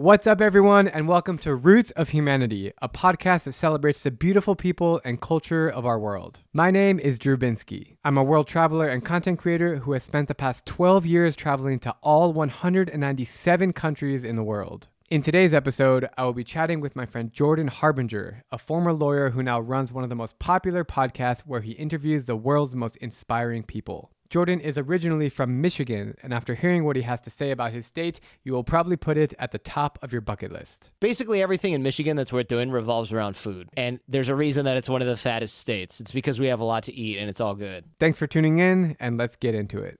What's up, everyone, and welcome to Roots of Humanity, a podcast that celebrates the beautiful people and culture of our world. My name is Drew Binsky. I'm a world traveler and content creator who has spent the past 12 years traveling to all 197 countries in the world. In today's episode, I will be chatting with my friend Jordan Harbinger, a former lawyer who now runs one of the most popular podcasts where he interviews the world's most inspiring people. Jordan is originally from Michigan, and after hearing what he has to say about his state, you will probably put it at the top of your bucket list. Basically, everything in Michigan that's worth doing revolves around food. And there's a reason that it's one of the fattest states. It's because we have a lot to eat and it's all good. Thanks for tuning in, and let's get into it.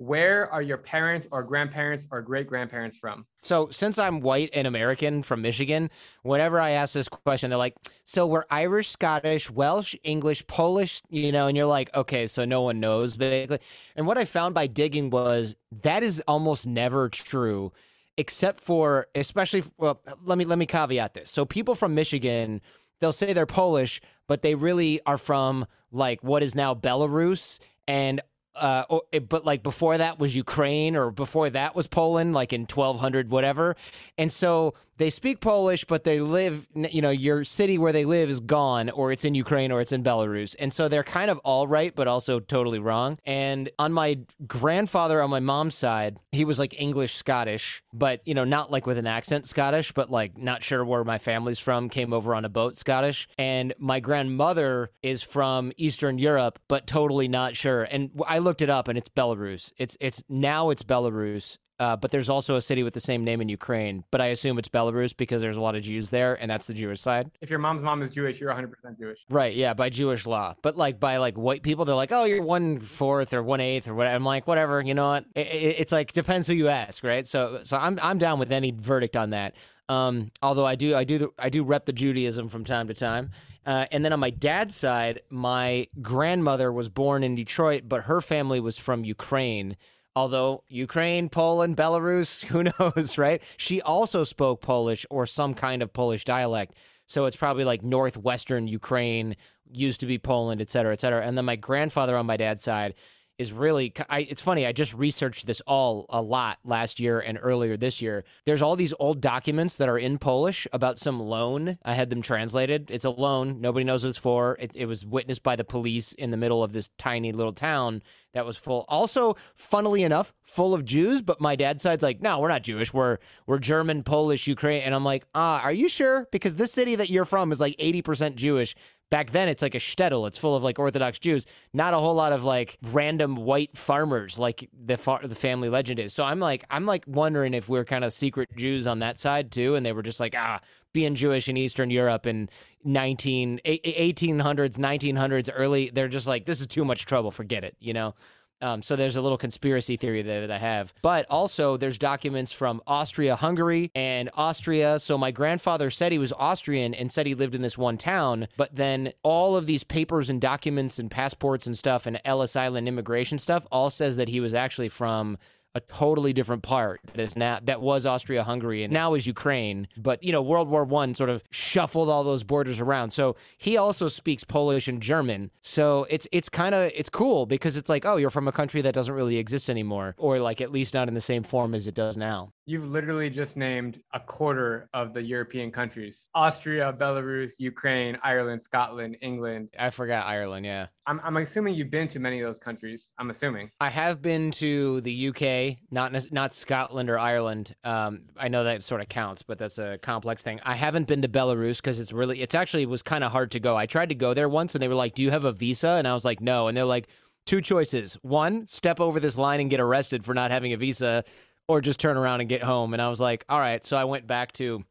Where are your parents or grandparents or great grandparents from? So, since I'm white and American from Michigan, whenever I ask this question, they're like, So we're Irish, Scottish, Welsh, English, Polish, you know, and you're like, Okay, so no one knows basically. And what I found by digging was that is almost never true, except for, especially, well, let me, let me caveat this. So, people from Michigan, they'll say they're Polish, but they really are from like what is now Belarus and uh, but like before that was Ukraine or before that was Poland, like in 1200, whatever. And so they speak Polish, but they live, you know, your city where they live is gone, or it's in Ukraine or it's in Belarus. And so they're kind of all right, but also totally wrong. And on my grandfather on my mom's side, he was like English Scottish, but, you know, not like with an accent Scottish, but like not sure where my family's from, came over on a boat Scottish. And my grandmother is from Eastern Europe, but totally not sure. And I looked it up and it's Belarus. It's, it's now it's Belarus uh, but there's also a city with the same name in Ukraine. But I assume it's Belarus because there's a lot of Jews there, and that's the Jewish side. If your mom's mom is Jewish, you're 100% Jewish. Right? Yeah, by Jewish law. But like by like white people, they're like, oh, you're one fourth or one eighth or whatever. I'm like, whatever. You know what? It, it, it's like depends who you ask, right? So so I'm I'm down with any verdict on that. Um, although I do I do I do rep the Judaism from time to time. Uh, and then on my dad's side, my grandmother was born in Detroit, but her family was from Ukraine. Although Ukraine, Poland, Belarus, who knows, right? She also spoke Polish or some kind of Polish dialect. So it's probably like northwestern Ukraine, used to be Poland, et cetera, et cetera. And then my grandfather on my dad's side is really I, it's funny i just researched this all a lot last year and earlier this year there's all these old documents that are in polish about some loan i had them translated it's a loan nobody knows what it's for it, it was witnessed by the police in the middle of this tiny little town that was full. Also funnily enough full of jews but my dad's side's like no we're not jewish. We're we're german polish ukraine. And i'm like ah are you sure? Because this city that you're from is like 80% jewish. Back then it's like a shtetl. It's full of like Orthodox Jews, not a whole lot of like random white farmers like the far- the family legend is. So I'm like I'm like wondering if we're kind of secret Jews on that side too, and they were just like ah being Jewish in Eastern Europe in 19 1800s 1900s early they're just like this is too much trouble forget it you know um, so there's a little conspiracy theory that I have. But also, there's documents from Austria Hungary and Austria. So my grandfather said he was Austrian and said he lived in this one town. But then all of these papers and documents and passports and stuff and Ellis Island immigration stuff all says that he was actually from a totally different part that is now that was Austria-Hungary and now is Ukraine. But you know, World War One sort of shuffled all those borders around. So he also speaks Polish and German. So it's it's kind of it's cool because it's like, oh, you're from a country that doesn't really exist anymore, or like at least not in the same form as it does now. You've literally just named a quarter of the European countries Austria, Belarus, Ukraine, Ireland, Scotland, England. I forgot Ireland, yeah. I'm, I'm assuming you've been to many of those countries. I'm assuming. I have been to the UK, not not Scotland or Ireland. Um, I know that sort of counts, but that's a complex thing. I haven't been to Belarus because it's really, it's actually was kind of hard to go. I tried to go there once and they were like, Do you have a visa? And I was like, No. And they're like, Two choices. One, step over this line and get arrested for not having a visa or just turn around and get home. And I was like, all right. So I went back to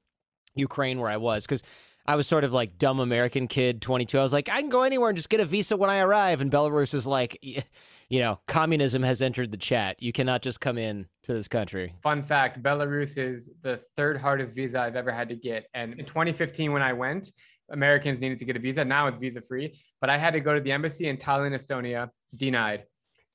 Ukraine where I was because I was sort of like dumb American kid, 22. I was like, I can go anywhere and just get a visa when I arrive. And Belarus is like, you know, communism has entered the chat. You cannot just come in to this country. Fun fact Belarus is the third hardest visa I've ever had to get. And in 2015, when I went, Americans needed to get a visa. Now it's visa free, but I had to go to the embassy in Tallinn, Estonia, denied.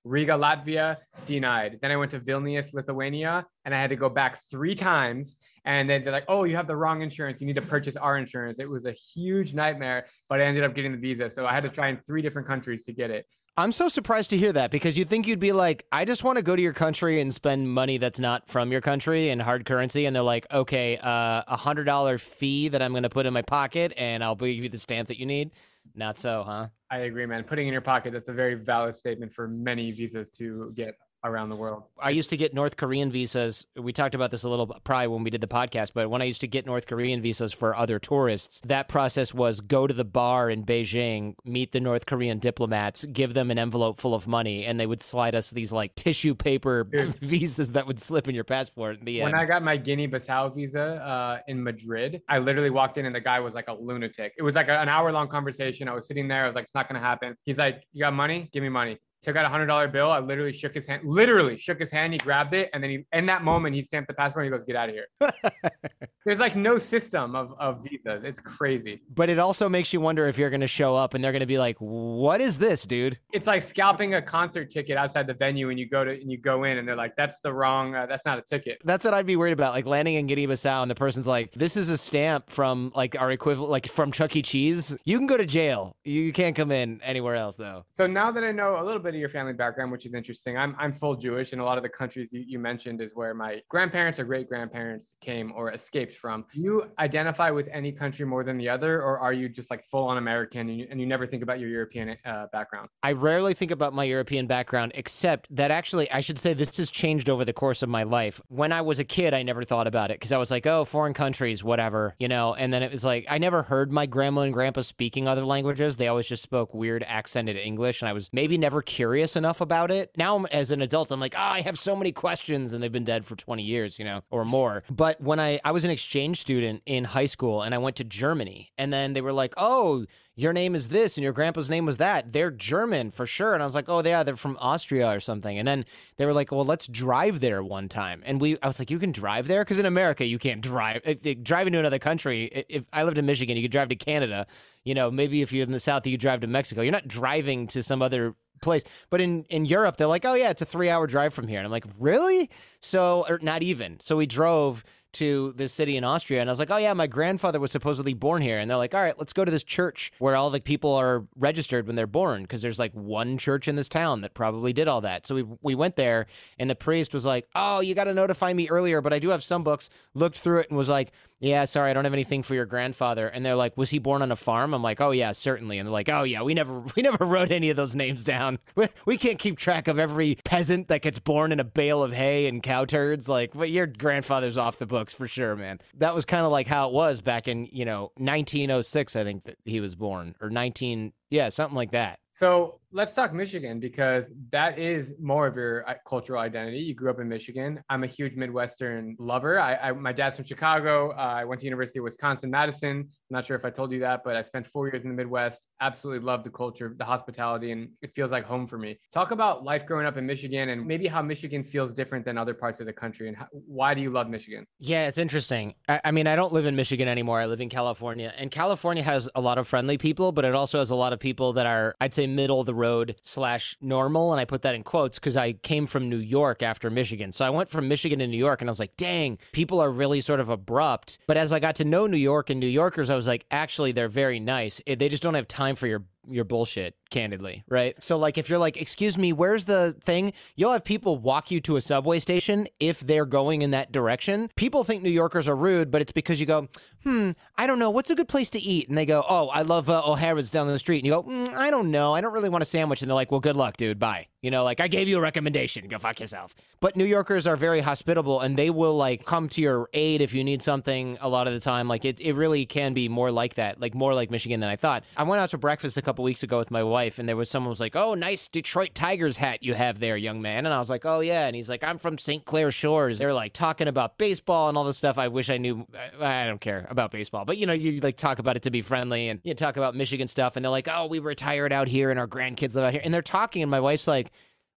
Riga, Latvia, denied. Then I went to Vilnius, Lithuania, and I had to go back three times. And then they're like, oh, you have the wrong insurance. You need to purchase our insurance. It was a huge nightmare, but I ended up getting the visa. So I had to try in three different countries to get it. I'm so surprised to hear that because you think you'd be like, I just want to go to your country and spend money that's not from your country in hard currency. And they're like, okay, uh, a $100 fee that I'm going to put in my pocket and I'll give you the stamp that you need. Not so, huh? I agree, man. Putting in your pocket, that's a very valid statement for many visas to get around the world. I used to get North Korean visas. We talked about this a little probably when we did the podcast, but when I used to get North Korean visas for other tourists, that process was go to the bar in Beijing, meet the North Korean diplomats, give them an envelope full of money, and they would slide us these like tissue paper visas that would slip in your passport. In the when end. I got my Guinea Bissau visa uh, in Madrid, I literally walked in and the guy was like a lunatic. It was like an hour long conversation. I was sitting there. I was like, it's not going to happen. He's like, you got money? Give me money took out a hundred dollar bill. I literally shook his hand, literally shook his hand. He grabbed it, and then he, in that moment, he stamped the passport. and He goes, "Get out of here." There's like no system of of visas. It's crazy. but it also makes you wonder if you're going to show up and they're going to be like, "What is this, dude?" It's like scalping a concert ticket outside the venue, and you go to and you go in, and they're like, "That's the wrong. Uh, that's not a ticket." That's what I'd be worried about, like landing in Guinea-Bissau, and the person's like, "This is a stamp from like our equivalent, like from Chuck E. Cheese. You can go to jail. You can't come in anywhere else, though." So now that I know a little bit of your family background, which is interesting, I'm I'm full Jewish, and a lot of the countries you, you mentioned is where my grandparents or great grandparents came or escaped from. Do you identify with any country more than the other, or are you just like full on American and you, and you never think about your European uh, background? I rarely think about my European background, except that actually, I should say this has changed over the course of my life. When I was a kid, I never thought about it because I was like, oh, foreign countries, whatever, you know? And then it was like, I never heard my grandma and grandpa speaking other languages. They always just spoke weird accented English. And I was maybe never curious enough about it. Now, as an adult, I'm like, oh, I have so many questions. And they've been dead for 20 years, you know, or more. But when I, I was an exchange student in high school and I went to Germany, and then they were like, oh, your name is this and your grandpa's name was that. They're German for sure. And I was like, oh, yeah, they're from Austria or something. And then they were like, well, let's drive there one time. And we, I was like, you can drive there? Because in America, you can't drive. If, if, driving to another country, if, if I lived in Michigan, you could drive to Canada. You know, maybe if you're in the South, you could drive to Mexico. You're not driving to some other place. But in, in Europe, they're like, oh, yeah, it's a three hour drive from here. And I'm like, really? So, or not even. So we drove to this city in Austria. And I was like, oh, yeah, my grandfather was supposedly born here. And they're like, all right, let's go to this church where all the people are registered when they're born because there's like one church in this town that probably did all that. So we, we went there and the priest was like, oh, you got to notify me earlier, but I do have some books. Looked through it and was like, yeah, sorry, I don't have anything for your grandfather. And they're like, was he born on a farm? I'm like, oh yeah, certainly. And they're like, oh yeah, we never we never wrote any of those names down. We, we can't keep track of every peasant that gets born in a bale of hay and cow turds. Like, but your grandfather's off the books for sure, man. That was kind of like how it was back in you know 1906, I think that he was born, or 19, yeah, something like that. So let's talk Michigan because that is more of your uh, cultural identity. You grew up in Michigan. I'm a huge Midwestern lover. I, I my dad's from Chicago. Uh, I went to University of Wisconsin Madison. I'm not sure if I told you that, but I spent four years in the Midwest. Absolutely love the culture, the hospitality, and it feels like home for me. Talk about life growing up in Michigan and maybe how Michigan feels different than other parts of the country, and how, why do you love Michigan? Yeah, it's interesting. I, I mean, I don't live in Michigan anymore. I live in California, and California has a lot of friendly people, but it also has a lot of people that are, I'd say, middle of the road slash normal. And I put that in quotes because I came from New York after Michigan. So I went from Michigan to New York and I was like, dang, people are really sort of abrupt. But as I got to know New York and New Yorkers, I was like, actually, they're very nice. They just don't have time for your your bullshit candidly right? So like if you're like excuse me where's the thing? You'll have people walk you to a subway station if they're going in that direction. People think new yorkers are rude but it's because you go hmm i don't know. What's a good place to eat? And they go oh i love uh, o'hara's down the street. And you go mm, i don't know. I don't really want a sandwich. And they're like well good luck dude. Bye. You know like i gave you a recommendation. Go fuck yourself. But new yorkers are very hospitable and they will like come to your aid if you need something a lot of the time. Like it, it really can be more like that like more like michigan than i thought. I went out to breakfast a couple weeks ago with my wife, and there was someone was like, "Oh, nice Detroit Tigers hat you have there, young man." And I was like, "Oh yeah," and he's like, "I'm from St. Clair Shores." They're like talking about baseball and all this stuff. I wish I knew. Uh, I don't care about baseball, but you know, you like talk about it to be friendly, and you talk about Michigan stuff, and they're like, "Oh, we retired out here, and our grandkids live out here," and they're talking, and my wife's like,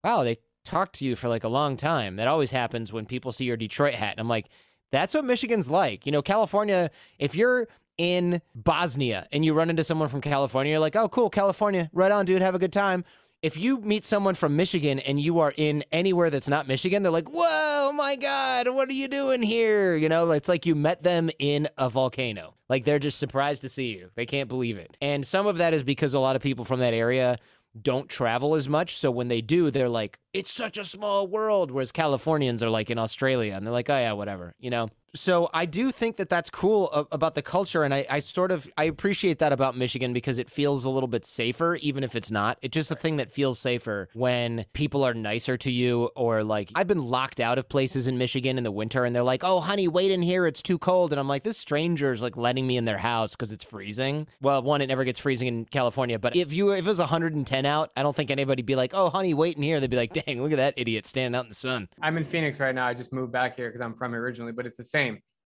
"Wow, they talked to you for like a long time." That always happens when people see your Detroit hat, and I'm like. That's what Michigan's like. You know, California, if you're in Bosnia and you run into someone from California, you're like, oh, cool, California, right on, dude, have a good time. If you meet someone from Michigan and you are in anywhere that's not Michigan, they're like, whoa, my God, what are you doing here? You know, it's like you met them in a volcano. Like they're just surprised to see you. They can't believe it. And some of that is because a lot of people from that area don't travel as much. So when they do, they're like, it's such a small world. Whereas Californians are like in Australia and they're like, oh, yeah, whatever, you know? So I do think that that's cool about the culture, and I, I sort of I appreciate that about Michigan because it feels a little bit safer, even if it's not. It's just a thing that feels safer when people are nicer to you, or like I've been locked out of places in Michigan in the winter, and they're like, "Oh, honey, wait in here, it's too cold," and I'm like, "This stranger is like letting me in their house because it's freezing." Well, one, it never gets freezing in California, but if you if it was 110 out, I don't think anybody'd be like, "Oh, honey, wait in here." They'd be like, "Dang, look at that idiot standing out in the sun." I'm in Phoenix right now. I just moved back here because I'm from originally, but it's the same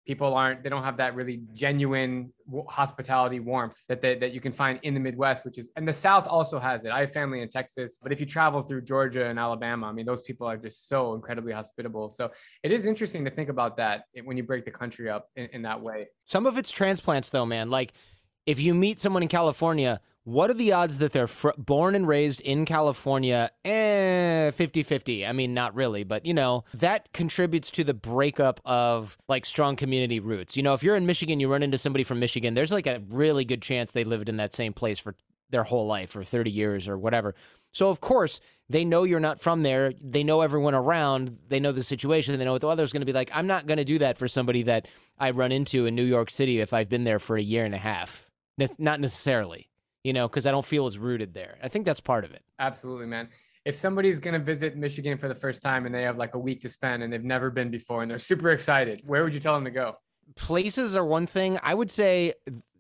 people aren't they don't have that really genuine hospitality warmth that they, that you can find in the midwest which is and the south also has it. I have family in texas but if you travel through georgia and alabama i mean those people are just so incredibly hospitable. So it is interesting to think about that when you break the country up in, in that way. Some of it's transplants though man. Like if you meet someone in california what are the odds that they're fr- born and raised in California? Eh, 50 50. I mean, not really, but you know, that contributes to the breakup of like strong community roots. You know, if you're in Michigan, you run into somebody from Michigan, there's like a really good chance they lived in that same place for their whole life or 30 years or whatever. So, of course, they know you're not from there. They know everyone around. They know the situation. They know what the weather's going to be like. I'm not going to do that for somebody that I run into in New York City if I've been there for a year and a half. Not necessarily you know, because I don't feel as rooted there. I think that's part of it. Absolutely, man. If somebody's going to visit Michigan for the first time and they have like a week to spend and they've never been before and they're super excited, where would you tell them to go? Places are one thing. I would say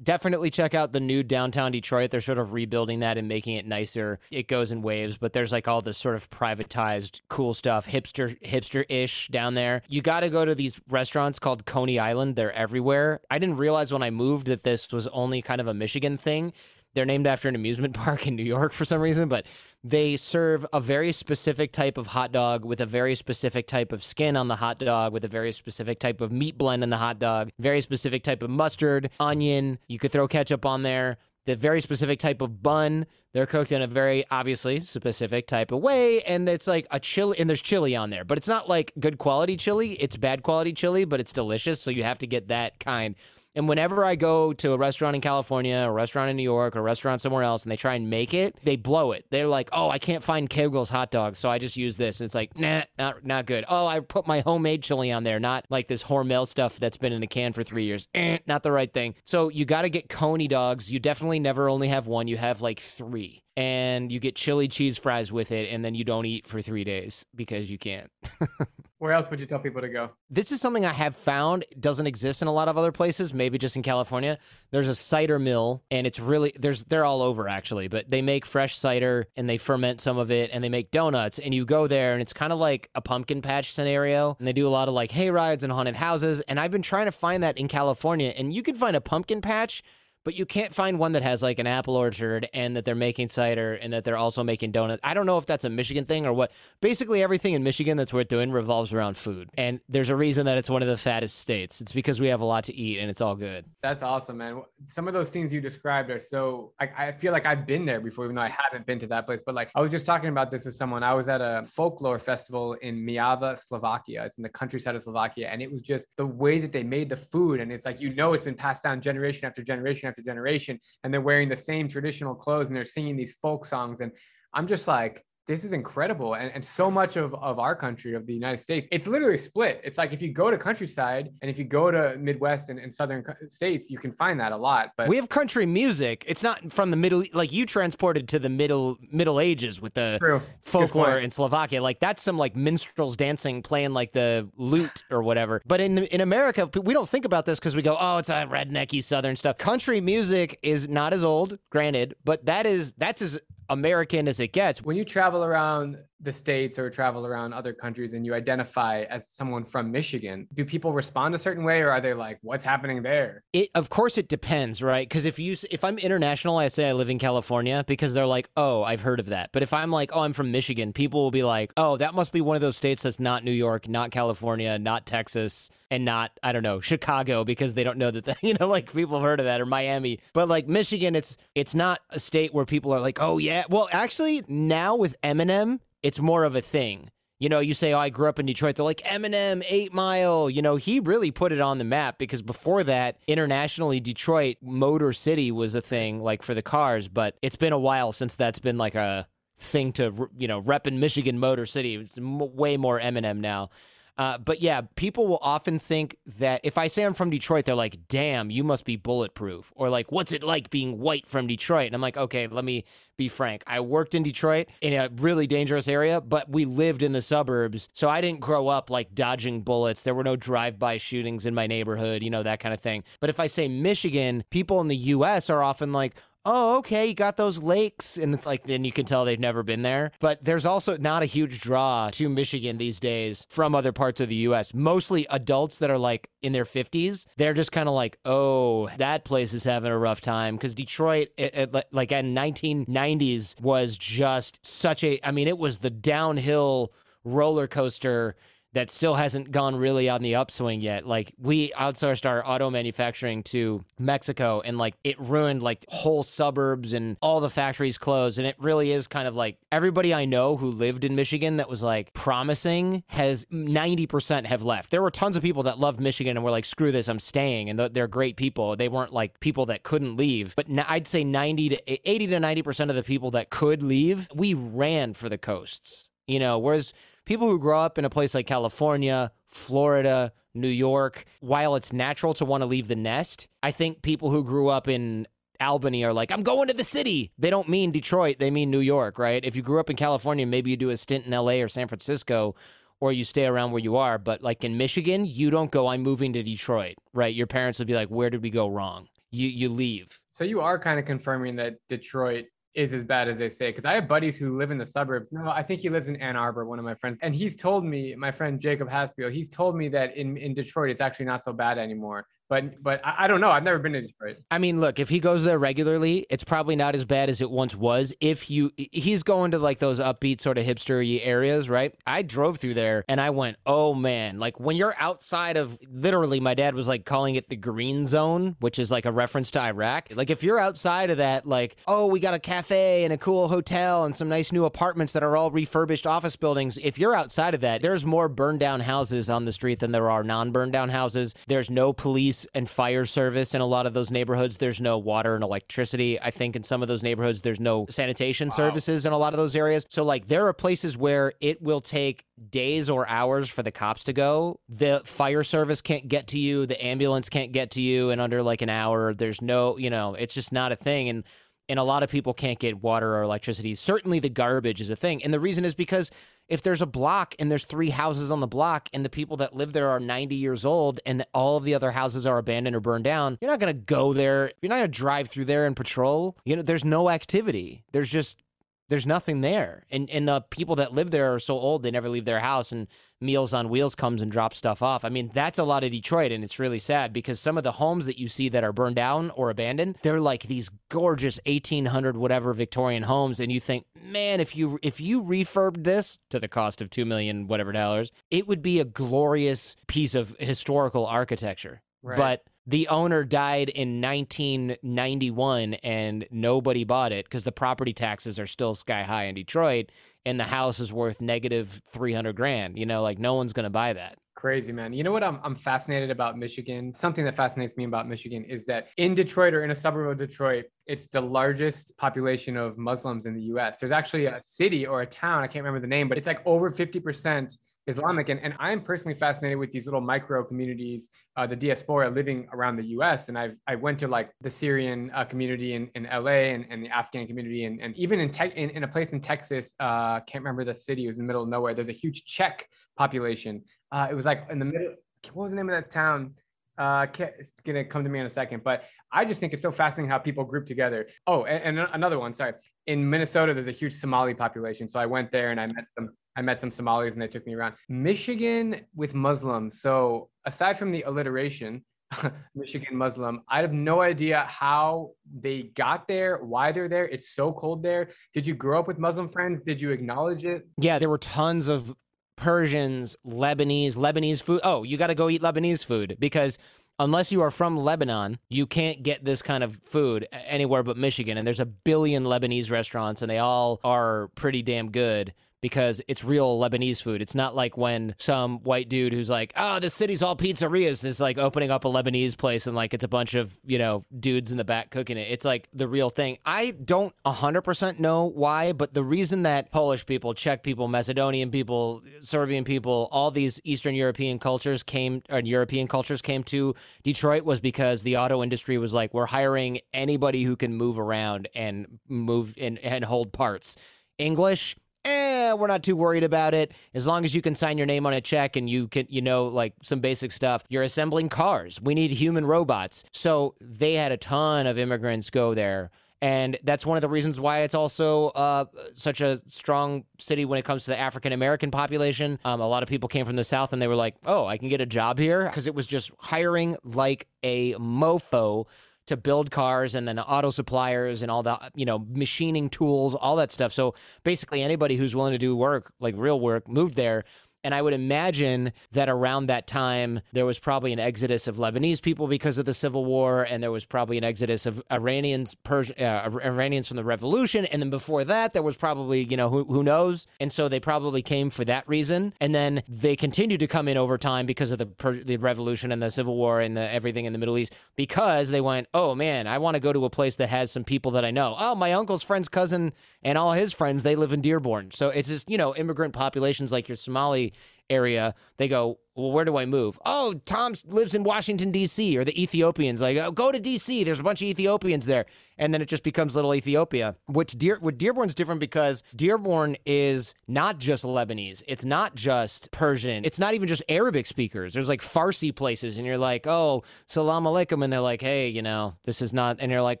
definitely check out the new downtown Detroit. They're sort of rebuilding that and making it nicer. It goes in waves, but there's like all this sort of privatized cool stuff, hipster hipster-ish down there. You got to go to these restaurants called Coney Island. They're everywhere. I didn't realize when I moved that this was only kind of a Michigan thing they're named after an amusement park in New York for some reason, but they serve a very specific type of hot dog with a very specific type of skin on the hot dog, with a very specific type of meat blend in the hot dog, very specific type of mustard, onion. You could throw ketchup on there. The very specific type of bun. They're cooked in a very obviously specific type of way, and it's like a chili, and there's chili on there, but it's not like good quality chili. It's bad quality chili, but it's delicious. So you have to get that kind. And whenever I go to a restaurant in California, a restaurant in New York, or a restaurant somewhere else, and they try and make it, they blow it. They're like, "Oh, I can't find Koegel's hot dogs, so I just use this." And it's like, "Nah, not not good." Oh, I put my homemade chili on there, not like this Hormel stuff that's been in a can for three years. Eh, not the right thing. So you got to get Coney dogs. You definitely never only have one. You have like three and you get chili cheese fries with it, and then you don't eat for three days because you can't. Where else would you tell people to go? This is something I have found it doesn't exist in a lot of other places, maybe just in California. There's a cider mill, and it's really there's they're all over actually, but they make fresh cider and they ferment some of it, and they make donuts. And you go there, and it's kind of like a pumpkin patch scenario, and they do a lot of like hay rides and haunted houses. And I've been trying to find that in California, and you can find a pumpkin patch but you can't find one that has like an apple orchard and that they're making cider and that they're also making donuts. I don't know if that's a Michigan thing or what. Basically, everything in Michigan that's worth doing revolves around food. And there's a reason that it's one of the fattest states. It's because we have a lot to eat and it's all good. That's awesome, man. Some of those scenes you described are so, I, I feel like I've been there before, even though I haven't been to that place. But like, I was just talking about this with someone. I was at a folklore festival in Myjava, Slovakia. It's in the countryside of Slovakia. And it was just the way that they made the food. And it's like, you know, it's been passed down generation after generation generation and they're wearing the same traditional clothes and they're singing these folk songs. And i'm just like this is incredible. And, and so much of, of our country of the united states it's literally split. It's like if you go to countryside and if you go to midwest and, and southern states you can find that a lot but we have country music. It's not from the middle like you transported to the middle middle ages with the True. folklore in slovakia. Like that's some like minstrels dancing playing like the lute or whatever. But in in america we don't think about this because we go oh it's a rednecky southern stuff. Country music is not as old granted but that is that's as American as it gets. When you travel around the states or travel around other countries and you identify as someone from Michigan, do people respond a certain way or are they like what's happening there? It of course it depends, right? Cuz if you if I'm international, I say I live in California because they're like, "Oh, I've heard of that." But if I'm like, "Oh, I'm from Michigan," people will be like, "Oh, that must be one of those states that's not New York, not California, not Texas." and not I don't know Chicago because they don't know that the, you know like people have heard of that or Miami but like Michigan it's it's not a state where people are like oh yeah well actually now with Eminem it's more of a thing. You know, you say, "Oh, I grew up in Detroit." They're like Eminem, Eight Mile. You know, he really put it on the map because before that, internationally, Detroit Motor City was a thing, like for the cars. But it's been a while since that's been like a thing to you know rep in Michigan Motor City. It's way more Eminem now. Uh, but yeah, people will often think that if I say I'm from Detroit, they're like, damn, you must be bulletproof. Or like, what's it like being white from Detroit? And I'm like, okay, let me be frank. I worked in Detroit in a really dangerous area, but we lived in the suburbs. So I didn't grow up like dodging bullets. There were no drive by shootings in my neighborhood, you know, that kind of thing. But if I say Michigan, people in the US are often like, oh, okay, you got those lakes. And it's like, then you can tell they've never been there. But there's also not a huge draw to Michigan these days from other parts of the US. Mostly adults that are like in their 50s. They're just kind of like, oh, that place is having a rough time. Because Detroit, it, it, like in 1990s, was just such a, I mean, it was the downhill roller coaster that still hasn't gone really on the upswing yet. Like we outsourced our auto manufacturing to Mexico and like it ruined like whole suburbs and all the factories closed. And it really is kind of like everybody I know who lived in Michigan that was like promising has 90% have left. There were tons of people that loved Michigan and were like, screw this, I'm staying. And they're great people. They weren't like people that couldn't leave. But I'd say 90 to 80 to 90% of the people that could leave, we ran for the coasts. You know, whereas people who grow up in a place like California, Florida, New York, while it's natural to want to leave the nest, I think people who grew up in Albany are like, I'm going to the city. They don't mean Detroit, they mean New York, right? If you grew up in California, maybe you do a stint in LA or San Francisco or you stay around where you are. But like in Michigan, you don't go, I'm moving to Detroit, right? Your parents would be like, Where did we go wrong? You you leave. So you are kind of confirming that Detroit is as bad as they say. Because I have buddies who live in the suburbs. No, I think he lives in Ann Arbor, one of my friends. And he's told me, my friend Jacob Haspio, he's told me that in, in Detroit, it's actually not so bad anymore but but I, I, don't know. I've never been to Detroit. I mean, look, if he goes there regularly, it's probably not as bad as it once was. If you he's going to like those upbeat sort of hipster areas, right? I drove through there and I went, oh man, like when you're outside of literally, my dad was like calling it the green zone, which is like a reference to Iraq. Like if you're outside of that, like oh, we got a cafe and a cool hotel and some nice new apartments that are all refurbished office buildings. If you're outside of that, there's more burned down houses on the street than there are non-burned down houses. There's no police police and fire service in a lot of those neighborhoods. There's no water and electricity. I think in some of those neighborhoods, there's no sanitation wow. services in a lot of those areas. So, like, there are places where it will take days or hours for the cops to go. The fire service can't get to you, the ambulance can't get to you in under like an hour. There's no, you know, it's just not a thing. And and a lot of people can't get water or electricity. Certainly the garbage is a thing. And the reason is because if there's a block and there's three houses on the block and the people that live there are 90 years old and all of the other houses are abandoned or burned down, you're not going to go there. You're not going to drive through there and patrol. You know, there's no activity. There's just there's nothing there. And and the people that live there are so old they never leave their house and Meals on Wheels comes and drops stuff off. I mean, that's a lot of Detroit and it's really sad because some of the homes that you see that are burned down or abandoned, they're like these gorgeous 1800 whatever Victorian homes and you think, "Man, if you if you refurbed this to the cost of 2 million whatever dollars, it would be a glorious piece of historical architecture." Right. But the owner died in 1991 and nobody bought it because the property taxes are still sky high in Detroit and the house is worth negative 300 grand. You know, like no one's going to buy that. Crazy, man. You know what I'm, I'm fascinated about Michigan? Something that fascinates me about Michigan is that in Detroit or in a suburb of Detroit, it's the largest population of Muslims in the US. There's actually a city or a town, I can't remember the name, but it's like over 50% Islamic. And, and I'm personally fascinated with these little micro communities, uh, the diaspora living around the US. And I've, I went to like the Syrian uh, community in, in LA and, and the Afghan community. And, and even in, te- in, in a place in Texas, uh, can't remember the city, it was in the middle of nowhere. There's a huge Czech population. Uh, it was like in the middle, what was the name of that town? Uh, it's gonna come to me in a second, but I just think it's so fascinating how people group together. Oh, and, and another one, sorry. In Minnesota, there's a huge Somali population. So I went there and I met some I met some Somalis and they took me around. Michigan with Muslims. So aside from the alliteration, Michigan Muslim, I have no idea how they got there, why they're there. It's so cold there. Did you grow up with Muslim friends? Did you acknowledge it? Yeah, there were tons of Persians, Lebanese, Lebanese food. Oh, you got to go eat Lebanese food because unless you are from Lebanon, you can't get this kind of food anywhere but Michigan. And there's a billion Lebanese restaurants and they all are pretty damn good because it's real Lebanese food. It's not like when some white dude who's like, "Oh, the city's all pizzerias," is like opening up a Lebanese place and like it's a bunch of you know dudes in the back cooking it. It's like the real thing. I don't hundred percent know why, but the reason that Polish people, Czech people, Macedonian people, Serbian people, all these Eastern European cultures came or European cultures came to Detroit was because the auto industry was like, we're hiring anybody who can move around and move and, and hold parts. English, eh, we're not too worried about it. As long as you can sign your name on a check and you can, you know, like some basic stuff. You're assembling cars. We need human robots. So they had a ton of immigrants go there. And that's one of the reasons why it's also uh, such a strong city when it comes to the African American population. Um, a lot of people came from the South and they were like, oh, I can get a job here because it was just hiring like a mofo to build cars and then auto suppliers and all the you know machining tools all that stuff. So basically anybody who's willing to do work like real work moved there and I would imagine that around that time, there was probably an exodus of Lebanese people because of the civil war, and there was probably an exodus of Iranians, Pers- uh, Iranians from the revolution. And then before that, there was probably, you know, who, who knows? And so they probably came for that reason. And then they continued to come in over time because of the, per- the revolution and the civil war and the, everything in the Middle East because they went, oh man, I want to go to a place that has some people that I know. Oh, my uncle's friend's cousin and all his friends, they live in Dearborn. So it's just, you know, immigrant populations like your Somali area, they go, well, where do I move? Oh, Tom lives in Washington, D.C., or the Ethiopians, like, oh, go to D.C., there's a bunch of Ethiopians there. And then it just becomes little Ethiopia, which Dear, with Dearborn's different because Dearborn is not just Lebanese. It's not just Persian. It's not even just Arabic speakers. There's like Farsi places, and you're like, oh, salam alaikum. And they're like, hey, you know, this is not, and you're like,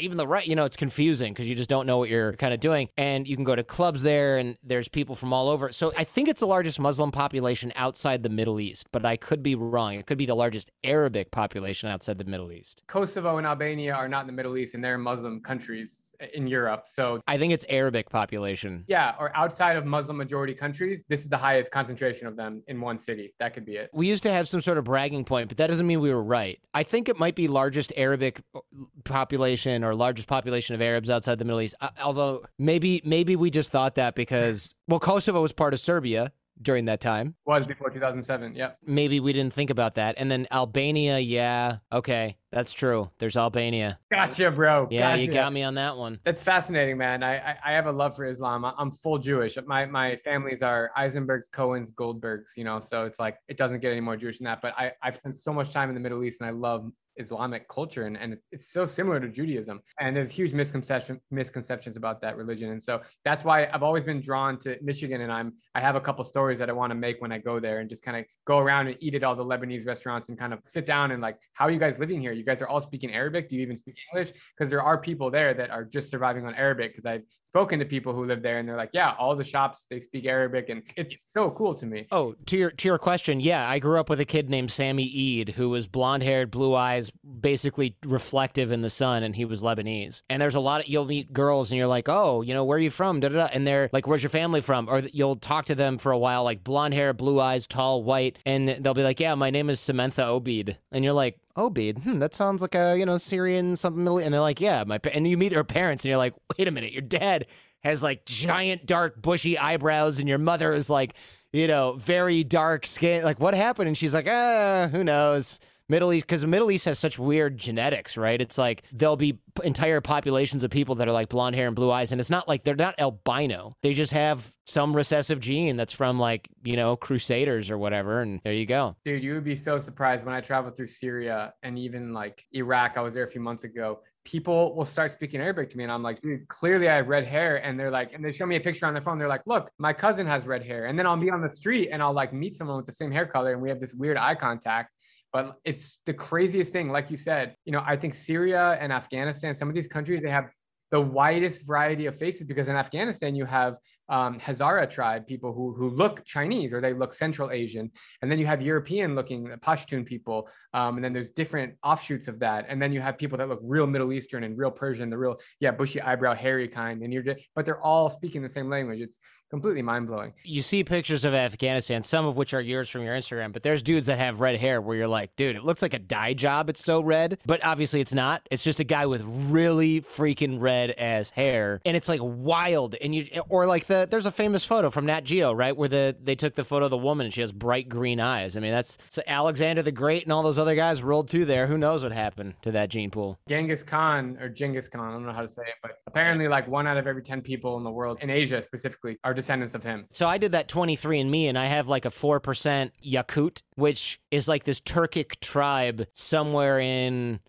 even the right, you know, it's confusing because you just don't know what you're kind of doing. And you can go to clubs there, and there's people from all over. So I think it's the largest Muslim population outside the Middle East, but I could be wrong. It could be the largest Arabic population outside the Middle East. Kosovo and Albania are not in the Middle East, and they're Muslim countries eh, in Europe. So I think it's Arabic population. Yeah, or outside of Muslim majority countries, this is the highest concentration of them in one city. That could be it. We used to have some sort of bragging point, but that doesn't mean we were right. I think it might be largest Arabic uh, population or largest population of Arabs outside the Middle East. Uh, although maybe maybe we just thought that because well Kosovo was part of Serbia during that time. Was before 2007. Yeah. Maybe we didn't think about that. And then Albania, yeah. Okay. That's true. There's Albania. Gotcha, bro. Yeah, gotcha. you got me on that one. That's fascinating, man. I, I, I have a love for Islam. I'm full Jewish. My my families are Eisenbergs, Cohens, Goldbergs. You know, so it's like it doesn't get any more Jewish than that. But I I've spent so much time in the Middle East, and I love Islamic culture and, and it's so similar to Judaism. And there's huge misconception misconceptions about that religion. And so that's why I've always been drawn to Michigan and I'm I have a couple stories that I want to make when I go there and just kind of go around and eat at all the Lebanese restaurants and kind of sit down and like, how are you guys living here? You guys are all speaking Arabic. Do you even speak English? Because there are people there that are just surviving on Arabic. Because I've spoken to people who live there and they're like, yeah, all the shops they speak Arabic and it's so cool to me. Oh, to your to your question, yeah, I grew up with a kid named Sammy Eid who was blonde haired, blue eyes, basically reflective in the sun, and he was Lebanese. And there's a lot of you'll meet girls and you're like, oh, you know, where are you from? Da, da, da. And they're like, where's your family from? Or you'll talk to them for a while, like blonde hair, blue eyes, tall, white, and they'll be like, yeah, my name is Samantha Obid, and you're like, Obid, hmm, that sounds like a you know Syrian something. And they're like, yeah, my and you meet their parents, and you're like, wait a minute, your dad has like giant, dark, bushy eyebrows, and your mother is like, you know, very dark skin. Like, what happened? And she's like, ah, who knows? Middle East, because the Middle East has such weird genetics, right? It's like there'll be entire populations of people that are like blonde hair and blue eyes, and it's not like they're not albino. They just have some recessive gene that's from like you know Crusaders or whatever, and there you go. Dude, you would be so surprised when I traveled through Syria and even like Iraq. I was there a few months ago people will start speaking Arabic to me. And I'm like, dude, clearly I have red hair. And they're like, and they show me a picture on their phone. They're like, look, my cousin has red hair. And then I'll be on the street and I'll like meet someone with the same hair color and we have this weird eye contact. But it's the craziest thing. Like you said, you know, I think Syria and Afghanistan, some of these countries, they have the widest variety of faces because in Afghanistan, you have um, Hazara tribe people who, who look Chinese or they look Central Asian. And then you have European looking Pashtun people. Um, and then there's different offshoots of that. And then you have people that look real Middle Eastern and real Persian, the real, yeah, bushy eyebrow, hairy kind. And you're just, but they're all speaking the same language. It's completely mind blowing. You see pictures of Afghanistan, some of which are yours from your Instagram, but there's dudes that have red hair where you're like, dude, it looks like a dye job. It's so red, but obviously it's not. It's just a guy with really freaking red ass hair, and it's like wild. And you or like the there's a famous photo from Nat Geo, right, where the they took the photo of the woman and she has bright green eyes. I mean, that's so Alexander the Great and all those other guys rolled through there. Who knows what happened to that gene pool? Genghis Khan or Genghis Khan, I don't know how to say it, but apparently like one out of every 10 people in the world, in Asia specifically, are descendants of him. So I did that 23andMe and I have like a 4% Yakut, which is like this Turkic tribe somewhere in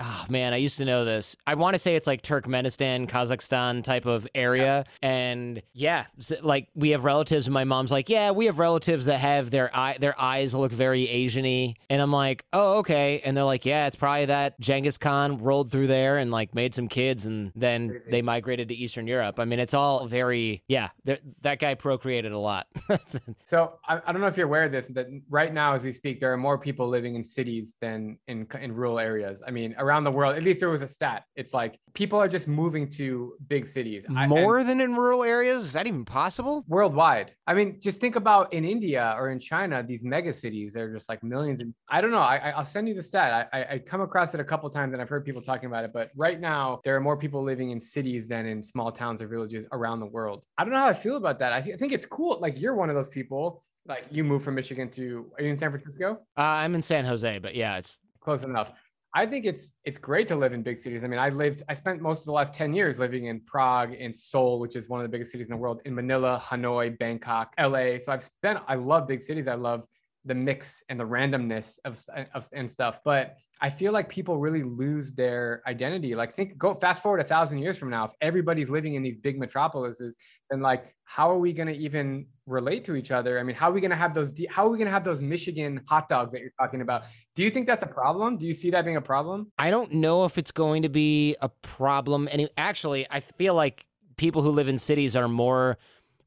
Oh man, I used to know this. I want to say it's like Turkmenistan, Kazakhstan type of area, and yeah, like we have relatives, and my mom's like, yeah, we have relatives that have their eye, their eyes look very Asiany, and I'm like, oh okay, and they're like, yeah, it's probably that Genghis Khan rolled through there and like made some kids, and then Crazy. they migrated to Eastern Europe. I mean, it's all very yeah. That guy procreated a lot. so I, I don't know if you're aware of this, that right now as we speak, there are more people living in cities than in in rural areas. I mean around the world, at least there was a stat. It's like people are just moving to big cities. More I, than in rural areas? Is that even possible? Worldwide. I mean, just think about in India or in China, these mega cities, they're just like millions. And I don't know. I, will send you the stat. I, I come across it a couple times and I've heard people talking about it. But right now, there are more people living in cities than in small towns or villages around the world. I don't know how I feel about that. I, th- I think it's cool. Like you're one of those people like you moved from Michigan to are you in San Francisco? Uh, I'm in San Jose, but yeah, it's close enough. I think it's it's great to live in big cities. I mean, I lived, I spent most of the last 10 years living in Prague, in Seoul, which is one of the biggest cities in the world, in Manila, Hanoi, Bangkok, LA. So I've spent, I love big cities. I love the mix and the randomness of, uh, of and stuff. But I feel like people really lose their identity. Like think go fast forward a thousand years from now, if everybody's living in these big metropolises, then like how are we going to even relate to each other? I mean, how are we going to have those? How are we going to have those Michigan hot dogs that you're talking about? Do you think that's a problem? Do you see that being a problem? I don't know if it's going to be a problem. And actually, I feel like people who live in cities are more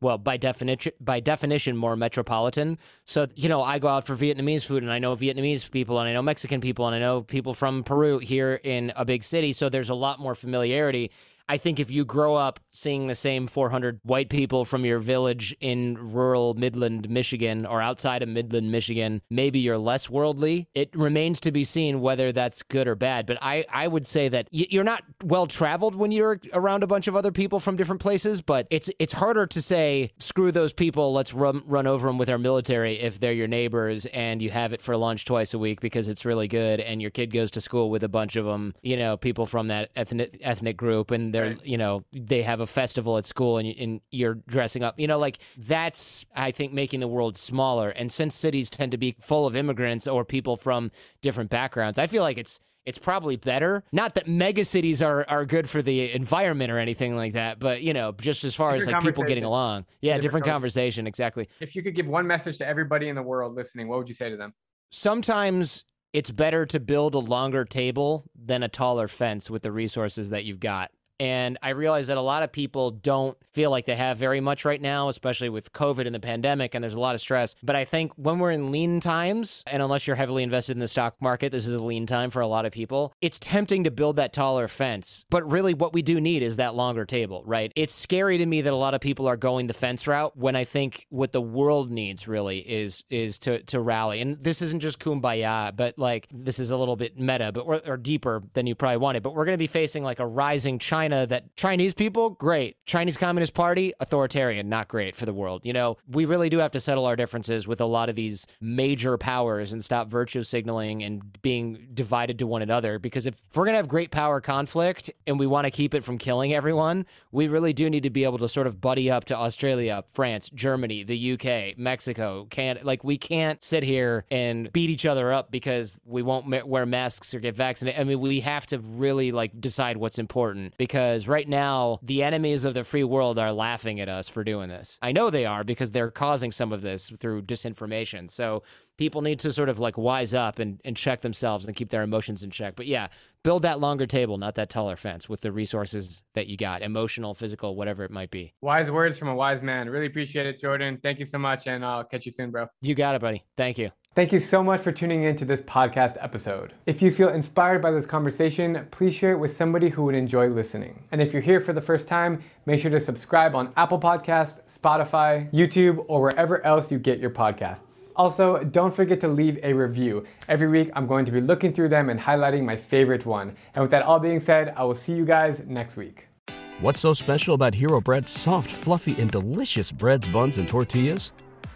well by definition by definition more metropolitan. So you know i go out for vietnamese food and i know vietnamese people and i know mexican people and i know people from peru here in a big city. So there's a lot more familiarity I think if you grow up seeing the same 400 white people from your village in rural Midland, Michigan, or outside of Midland, Michigan, maybe you're less worldly. It remains to be seen whether that's good or bad. But I, I would say that you're not well traveled when you're around a bunch of other people from different places. But it's it's harder to say screw those people. Let's run run over them with our military if they're your neighbors and you have it for lunch twice a week because it's really good and your kid goes to school with a bunch of them. You know, people from that ethnic ethnic group and they're they're right. you know they have a festival at school and, and you're dressing up you know like that's i think making the world smaller and since cities tend to be full of immigrants or people from different backgrounds i feel like it's it's probably better. Not that mega cities are, are good for the environment or anything like that, but you know, just as far different as like people getting along. Yeah, different, different conversation, exactly. If you could give one message to everybody in the world listening, what would you say to them? Sometimes it's better to build a longer table than a taller fence with the resources that you've got. And I realize that a lot of people don't feel like they have very much right now, especially with COVID and the pandemic, and there's a lot of stress. But I think when we're in lean times, and unless you're heavily invested in the stock market, this is a lean time for a lot of people, it's tempting to build that taller fence. But really, what we do need is that longer table, right? It's scary to me that a lot of people are going the fence route when I think what the world needs really is is to to rally. And this isn't just kumbaya, but like this is a little bit meta, but or, or deeper than you probably wanted. But we're going to be facing like a rising China China that Chinese people, great. Chinese Communist Party, authoritarian, not great for the world. You know, we really do have to settle our differences with a lot of these major powers and stop virtue signaling and being divided to one another. Because if, if we're going to have great power conflict and we want to keep it from killing everyone, we really do need to be able to sort of buddy up to Australia, France, Germany, the UK, Mexico, Canada. Like, we can't sit here and beat each other up because we won't wear masks or get vaccinated. I mean, we have to really like decide what's important because because right now the enemies of the free world are laughing at us for doing this. I know they are because they're causing some of this through disinformation. So people need to sort of like wise up and, and check themselves and keep their emotions in check. But yeah, build that longer table, not that taller fence with the resources that you got emotional, physical, whatever it might be. Wise words from a wise man. Really appreciate it, Jordan. Thank you so much. And I'll catch you soon, bro. You got it, buddy. Thank you. Thank you so much for tuning in to this podcast episode. If you feel inspired by this conversation, please share it with somebody who would enjoy listening. And if you're here for the first time, make sure to subscribe on Apple Podcast, Spotify, YouTube, or wherever else you get your podcasts. Also, don't forget to leave a review. Every week, I'm going to be looking through them and highlighting my favorite one. And with that all being said, I will see you guys next week. What's so special about Hero Bread's soft, fluffy, and delicious breads, buns, and tortillas?